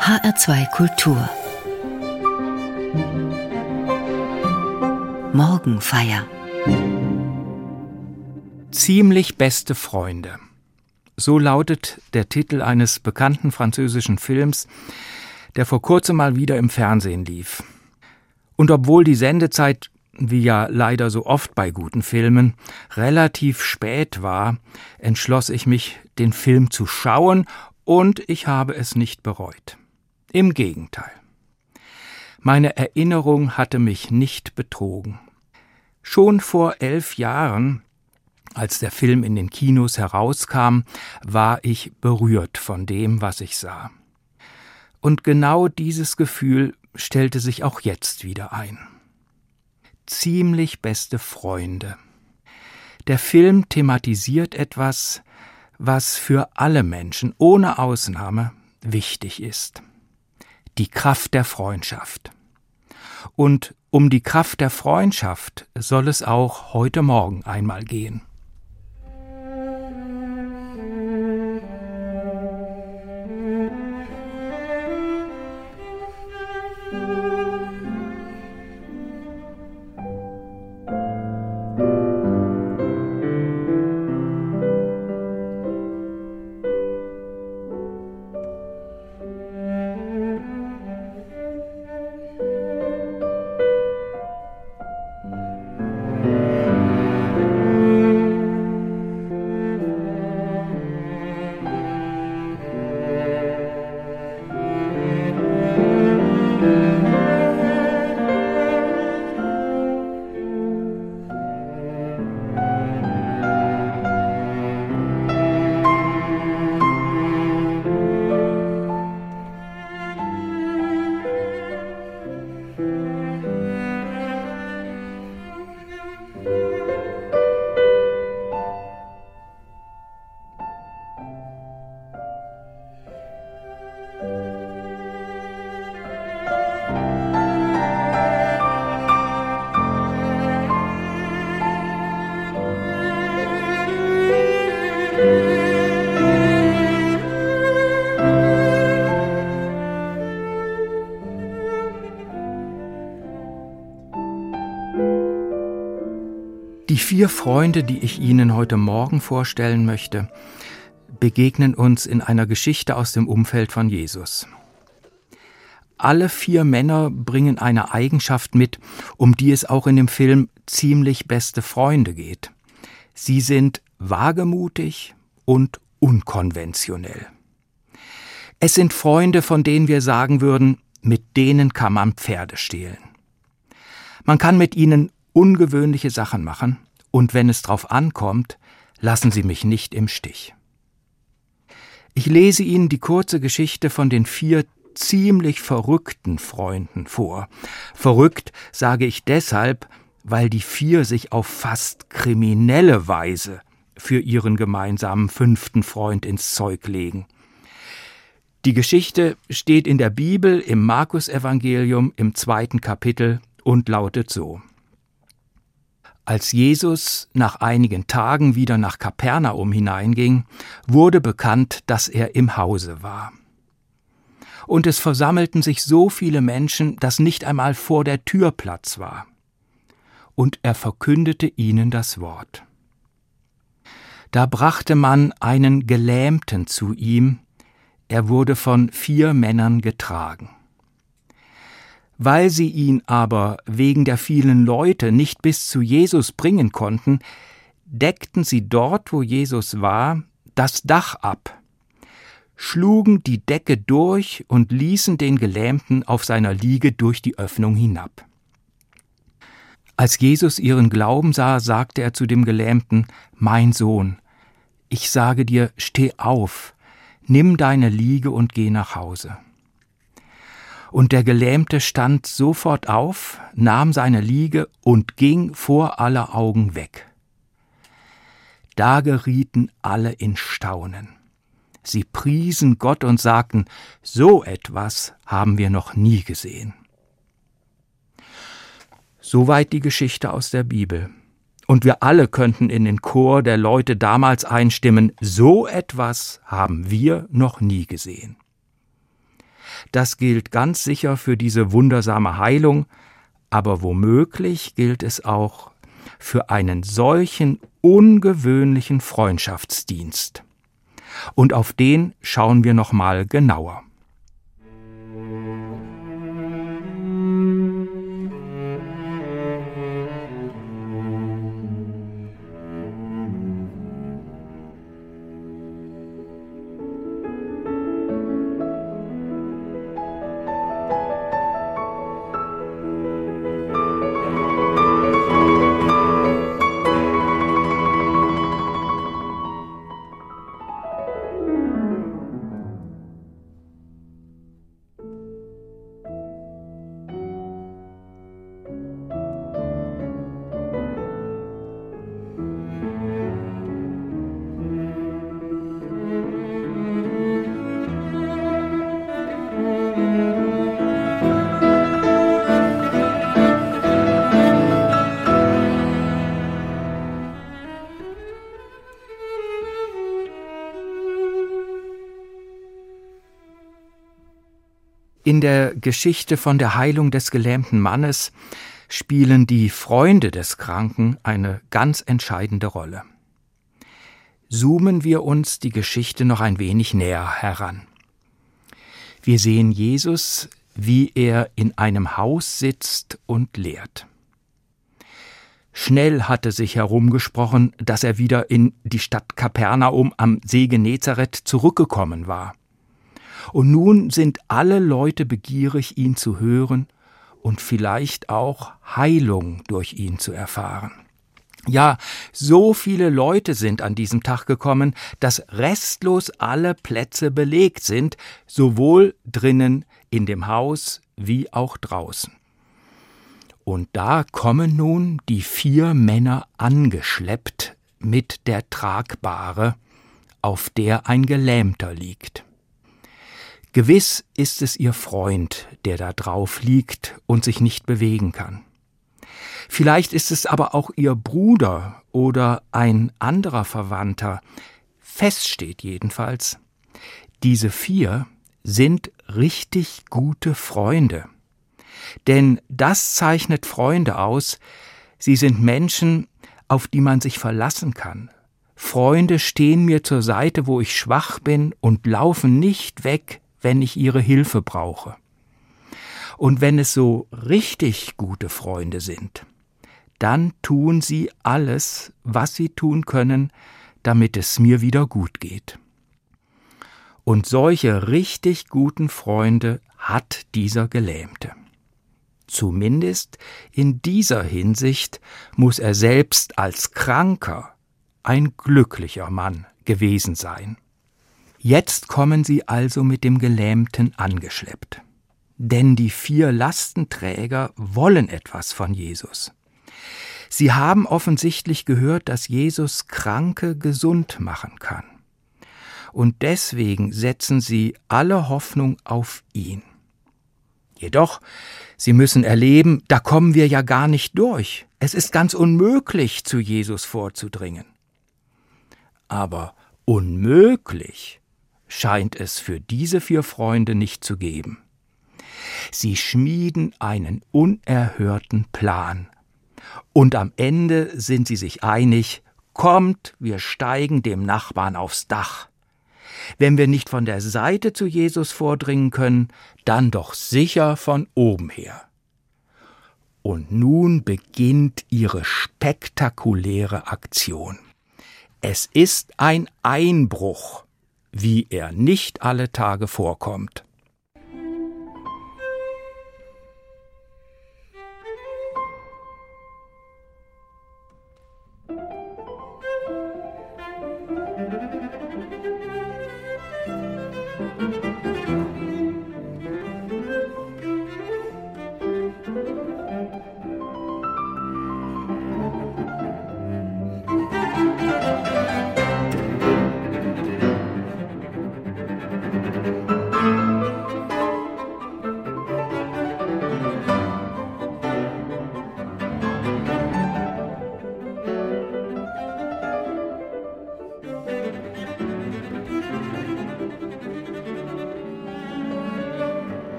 HR2 Kultur Morgenfeier Ziemlich beste Freunde. So lautet der Titel eines bekannten französischen Films, der vor kurzem mal wieder im Fernsehen lief. Und obwohl die Sendezeit, wie ja leider so oft bei guten Filmen, relativ spät war, entschloss ich mich, den Film zu schauen, und ich habe es nicht bereut. Im Gegenteil. Meine Erinnerung hatte mich nicht betrogen. Schon vor elf Jahren, als der Film in den Kinos herauskam, war ich berührt von dem, was ich sah. Und genau dieses Gefühl stellte sich auch jetzt wieder ein. Ziemlich beste Freunde. Der Film thematisiert etwas, was für alle Menschen ohne Ausnahme wichtig ist. Die Kraft der Freundschaft. Und um die Kraft der Freundschaft soll es auch heute Morgen einmal gehen. Vier Freunde, die ich Ihnen heute Morgen vorstellen möchte, begegnen uns in einer Geschichte aus dem Umfeld von Jesus. Alle vier Männer bringen eine Eigenschaft mit, um die es auch in dem Film ziemlich beste Freunde geht. Sie sind wagemutig und unkonventionell. Es sind Freunde, von denen wir sagen würden, mit denen kann man Pferde stehlen. Man kann mit ihnen ungewöhnliche Sachen machen, und wenn es drauf ankommt, lassen Sie mich nicht im Stich. Ich lese Ihnen die kurze Geschichte von den vier ziemlich verrückten Freunden vor. Verrückt sage ich deshalb, weil die vier sich auf fast kriminelle Weise für ihren gemeinsamen fünften Freund ins Zeug legen. Die Geschichte steht in der Bibel im Markus-Evangelium im zweiten Kapitel und lautet so. Als Jesus nach einigen Tagen wieder nach Kapernaum hineinging, wurde bekannt, dass er im Hause war. Und es versammelten sich so viele Menschen, dass nicht einmal vor der Tür Platz war. Und er verkündete ihnen das Wort. Da brachte man einen Gelähmten zu ihm, er wurde von vier Männern getragen. Weil sie ihn aber wegen der vielen Leute nicht bis zu Jesus bringen konnten, deckten sie dort, wo Jesus war, das Dach ab, schlugen die Decke durch und ließen den Gelähmten auf seiner Liege durch die Öffnung hinab. Als Jesus ihren Glauben sah, sagte er zu dem Gelähmten, Mein Sohn, ich sage dir, steh auf, nimm deine Liege und geh nach Hause. Und der Gelähmte stand sofort auf, nahm seine Liege und ging vor aller Augen weg. Da gerieten alle in Staunen. Sie priesen Gott und sagten, so etwas haben wir noch nie gesehen. Soweit die Geschichte aus der Bibel. Und wir alle könnten in den Chor der Leute damals einstimmen, so etwas haben wir noch nie gesehen. Das gilt ganz sicher für diese wundersame Heilung, aber womöglich gilt es auch für einen solchen ungewöhnlichen Freundschaftsdienst. Und auf den schauen wir noch mal genauer. In der Geschichte von der Heilung des gelähmten Mannes spielen die Freunde des Kranken eine ganz entscheidende Rolle. Zoomen wir uns die Geschichte noch ein wenig näher heran. Wir sehen Jesus, wie er in einem Haus sitzt und lehrt. Schnell hatte sich herumgesprochen, dass er wieder in die Stadt Kapernaum am See Genezareth zurückgekommen war. Und nun sind alle Leute begierig, ihn zu hören und vielleicht auch Heilung durch ihn zu erfahren. Ja, so viele Leute sind an diesem Tag gekommen, dass restlos alle Plätze belegt sind, sowohl drinnen in dem Haus wie auch draußen. Und da kommen nun die vier Männer angeschleppt mit der Tragbare, auf der ein Gelähmter liegt. Gewiss ist es ihr Freund, der da drauf liegt und sich nicht bewegen kann. Vielleicht ist es aber auch ihr Bruder oder ein anderer Verwandter. Fest steht jedenfalls, diese vier sind richtig gute Freunde. Denn das zeichnet Freunde aus, sie sind Menschen, auf die man sich verlassen kann. Freunde stehen mir zur Seite, wo ich schwach bin und laufen nicht weg, wenn ich ihre Hilfe brauche. Und wenn es so richtig gute Freunde sind, dann tun sie alles, was sie tun können, damit es mir wieder gut geht. Und solche richtig guten Freunde hat dieser Gelähmte. Zumindest in dieser Hinsicht muss er selbst als Kranker ein glücklicher Mann gewesen sein. Jetzt kommen sie also mit dem Gelähmten angeschleppt. Denn die vier Lastenträger wollen etwas von Jesus. Sie haben offensichtlich gehört, dass Jesus Kranke gesund machen kann. Und deswegen setzen sie alle Hoffnung auf ihn. Jedoch, sie müssen erleben, da kommen wir ja gar nicht durch. Es ist ganz unmöglich, zu Jesus vorzudringen. Aber unmöglich scheint es für diese vier Freunde nicht zu geben. Sie schmieden einen unerhörten Plan. Und am Ende sind sie sich einig, kommt, wir steigen dem Nachbarn aufs Dach. Wenn wir nicht von der Seite zu Jesus vordringen können, dann doch sicher von oben her. Und nun beginnt ihre spektakuläre Aktion. Es ist ein Einbruch wie er nicht alle Tage vorkommt.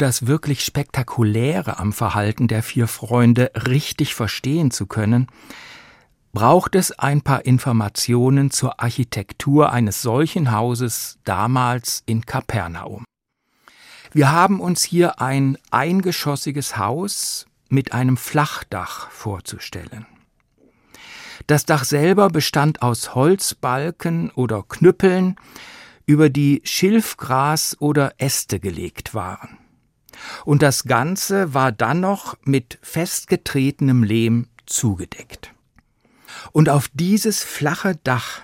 Das wirklich Spektakuläre am Verhalten der vier Freunde richtig verstehen zu können, braucht es ein paar Informationen zur Architektur eines solchen Hauses damals in Kapernaum. Wir haben uns hier ein eingeschossiges Haus mit einem Flachdach vorzustellen. Das Dach selber bestand aus Holzbalken oder Knüppeln, über die Schilfgras oder Äste gelegt waren. Und das Ganze war dann noch mit festgetretenem Lehm zugedeckt. Und auf dieses flache Dach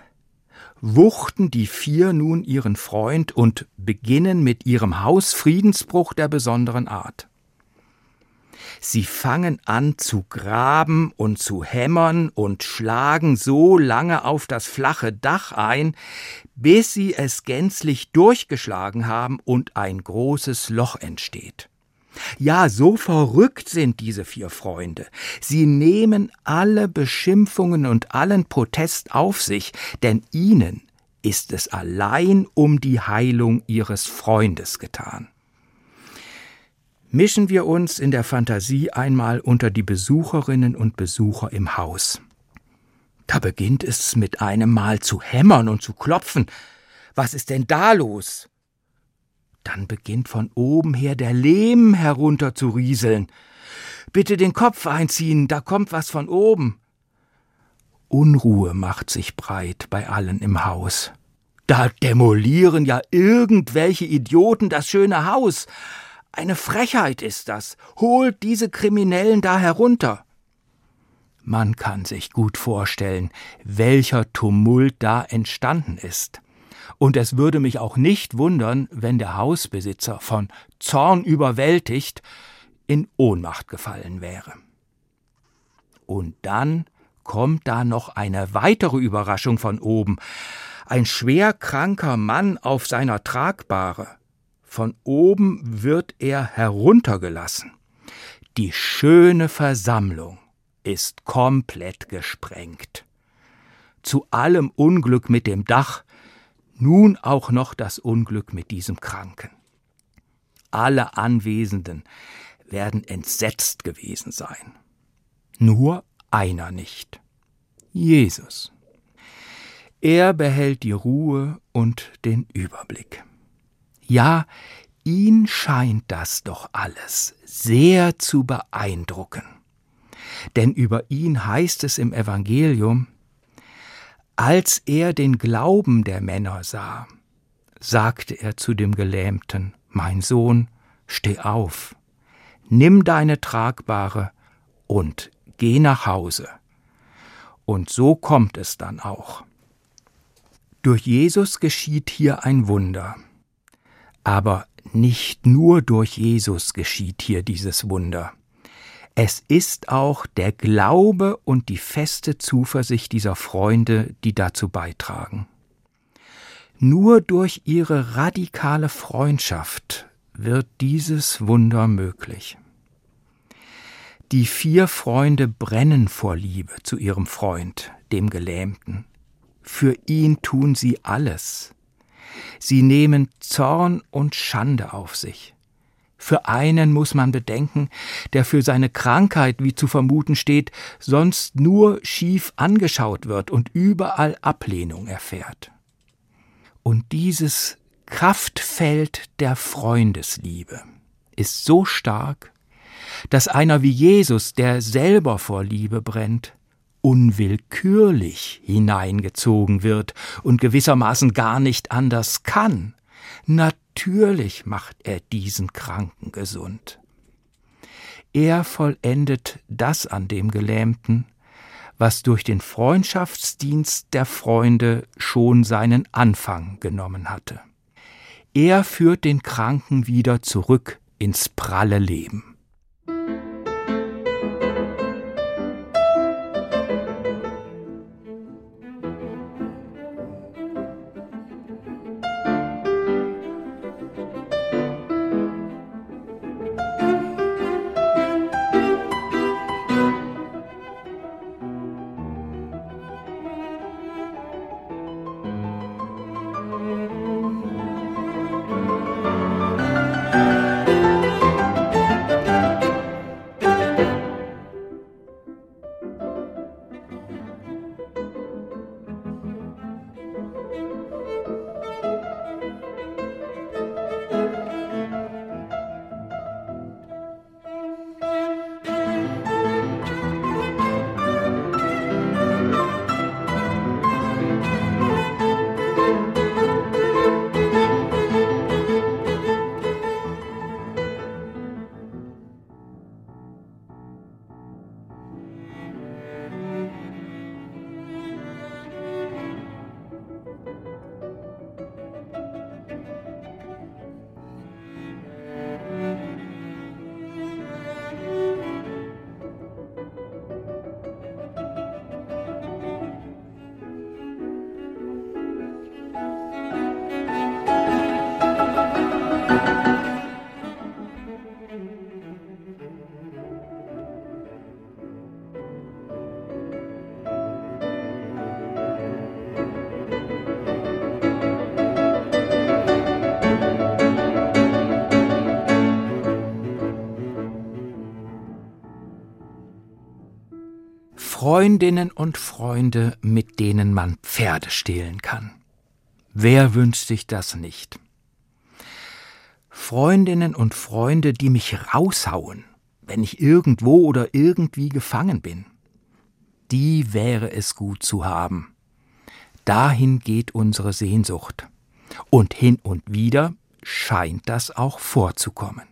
wuchten die vier nun ihren Freund und beginnen mit ihrem Hausfriedensbruch der besonderen Art. Sie fangen an zu graben und zu hämmern und schlagen so lange auf das flache Dach ein, bis sie es gänzlich durchgeschlagen haben und ein großes Loch entsteht. Ja, so verrückt sind diese vier Freunde. Sie nehmen alle Beschimpfungen und allen Protest auf sich, denn ihnen ist es allein um die Heilung ihres Freundes getan. Mischen wir uns in der Fantasie einmal unter die Besucherinnen und Besucher im Haus. Da beginnt es mit einem Mal zu hämmern und zu klopfen. Was ist denn da los? Dann beginnt von oben her der Lehm herunter zu rieseln. Bitte den Kopf einziehen, da kommt was von oben. Unruhe macht sich breit bei allen im Haus. Da demolieren ja irgendwelche Idioten das schöne Haus. Eine Frechheit ist das. Holt diese Kriminellen da herunter. Man kann sich gut vorstellen, welcher Tumult da entstanden ist und es würde mich auch nicht wundern, wenn der Hausbesitzer von Zorn überwältigt in Ohnmacht gefallen wäre. Und dann kommt da noch eine weitere Überraschung von oben. Ein schwer kranker Mann auf seiner Tragbare. Von oben wird er heruntergelassen. Die schöne Versammlung ist komplett gesprengt. Zu allem Unglück mit dem Dach nun auch noch das Unglück mit diesem Kranken. Alle Anwesenden werden entsetzt gewesen sein. Nur einer nicht. Jesus. Er behält die Ruhe und den Überblick. Ja, ihn scheint das doch alles sehr zu beeindrucken. Denn über ihn heißt es im Evangelium, als er den Glauben der Männer sah, sagte er zu dem Gelähmten, Mein Sohn, steh auf, nimm deine Tragbare und geh nach Hause. Und so kommt es dann auch. Durch Jesus geschieht hier ein Wunder. Aber nicht nur durch Jesus geschieht hier dieses Wunder. Es ist auch der Glaube und die feste Zuversicht dieser Freunde, die dazu beitragen. Nur durch ihre radikale Freundschaft wird dieses Wunder möglich. Die vier Freunde brennen vor Liebe zu ihrem Freund, dem Gelähmten. Für ihn tun sie alles. Sie nehmen Zorn und Schande auf sich. Für einen muss man bedenken, der für seine Krankheit, wie zu vermuten steht, sonst nur schief angeschaut wird und überall Ablehnung erfährt. Und dieses Kraftfeld der Freundesliebe ist so stark, dass einer wie Jesus, der selber vor Liebe brennt, unwillkürlich hineingezogen wird und gewissermaßen gar nicht anders kann. Natürlich macht er diesen Kranken gesund. Er vollendet das an dem Gelähmten, was durch den Freundschaftsdienst der Freunde schon seinen Anfang genommen hatte. Er führt den Kranken wieder zurück ins pralle Leben. Freundinnen und Freunde, mit denen man Pferde stehlen kann. Wer wünscht sich das nicht? Freundinnen und Freunde, die mich raushauen, wenn ich irgendwo oder irgendwie gefangen bin. Die wäre es gut zu haben. Dahin geht unsere Sehnsucht. Und hin und wieder scheint das auch vorzukommen.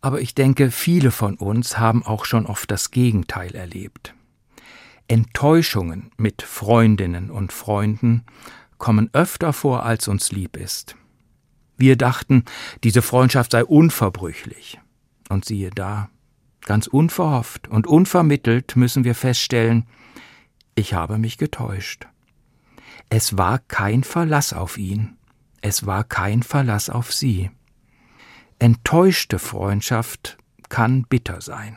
Aber ich denke, viele von uns haben auch schon oft das Gegenteil erlebt. Enttäuschungen mit Freundinnen und Freunden kommen öfter vor, als uns lieb ist. Wir dachten, diese Freundschaft sei unverbrüchlich. Und siehe da, ganz unverhofft und unvermittelt müssen wir feststellen, ich habe mich getäuscht. Es war kein Verlass auf ihn, es war kein Verlass auf sie. Enttäuschte Freundschaft kann bitter sein.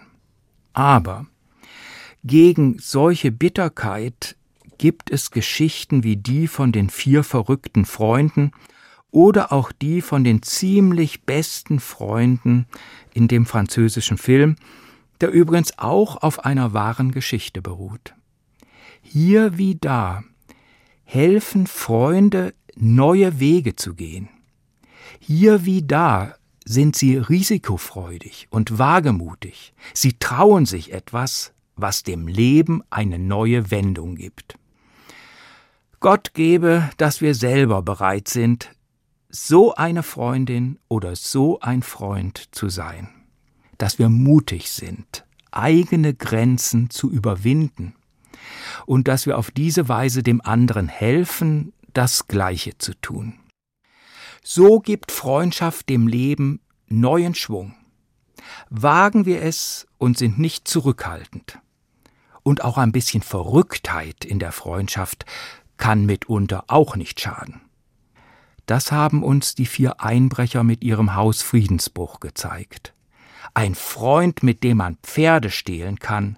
Aber gegen solche Bitterkeit gibt es Geschichten wie die von den vier verrückten Freunden oder auch die von den ziemlich besten Freunden in dem französischen Film, der übrigens auch auf einer wahren Geschichte beruht. Hier wie da helfen Freunde, neue Wege zu gehen. Hier wie da sind sie risikofreudig und wagemutig. Sie trauen sich etwas, was dem Leben eine neue Wendung gibt. Gott gebe, dass wir selber bereit sind, so eine Freundin oder so ein Freund zu sein, dass wir mutig sind, eigene Grenzen zu überwinden und dass wir auf diese Weise dem anderen helfen, das Gleiche zu tun. So gibt Freundschaft dem Leben neuen Schwung. Wagen wir es und sind nicht zurückhaltend. Und auch ein bisschen Verrücktheit in der Freundschaft kann mitunter auch nicht schaden. Das haben uns die vier Einbrecher mit ihrem Hausfriedensbruch gezeigt. Ein Freund, mit dem man Pferde stehlen kann,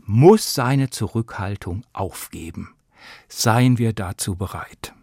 muss seine Zurückhaltung aufgeben. Seien wir dazu bereit.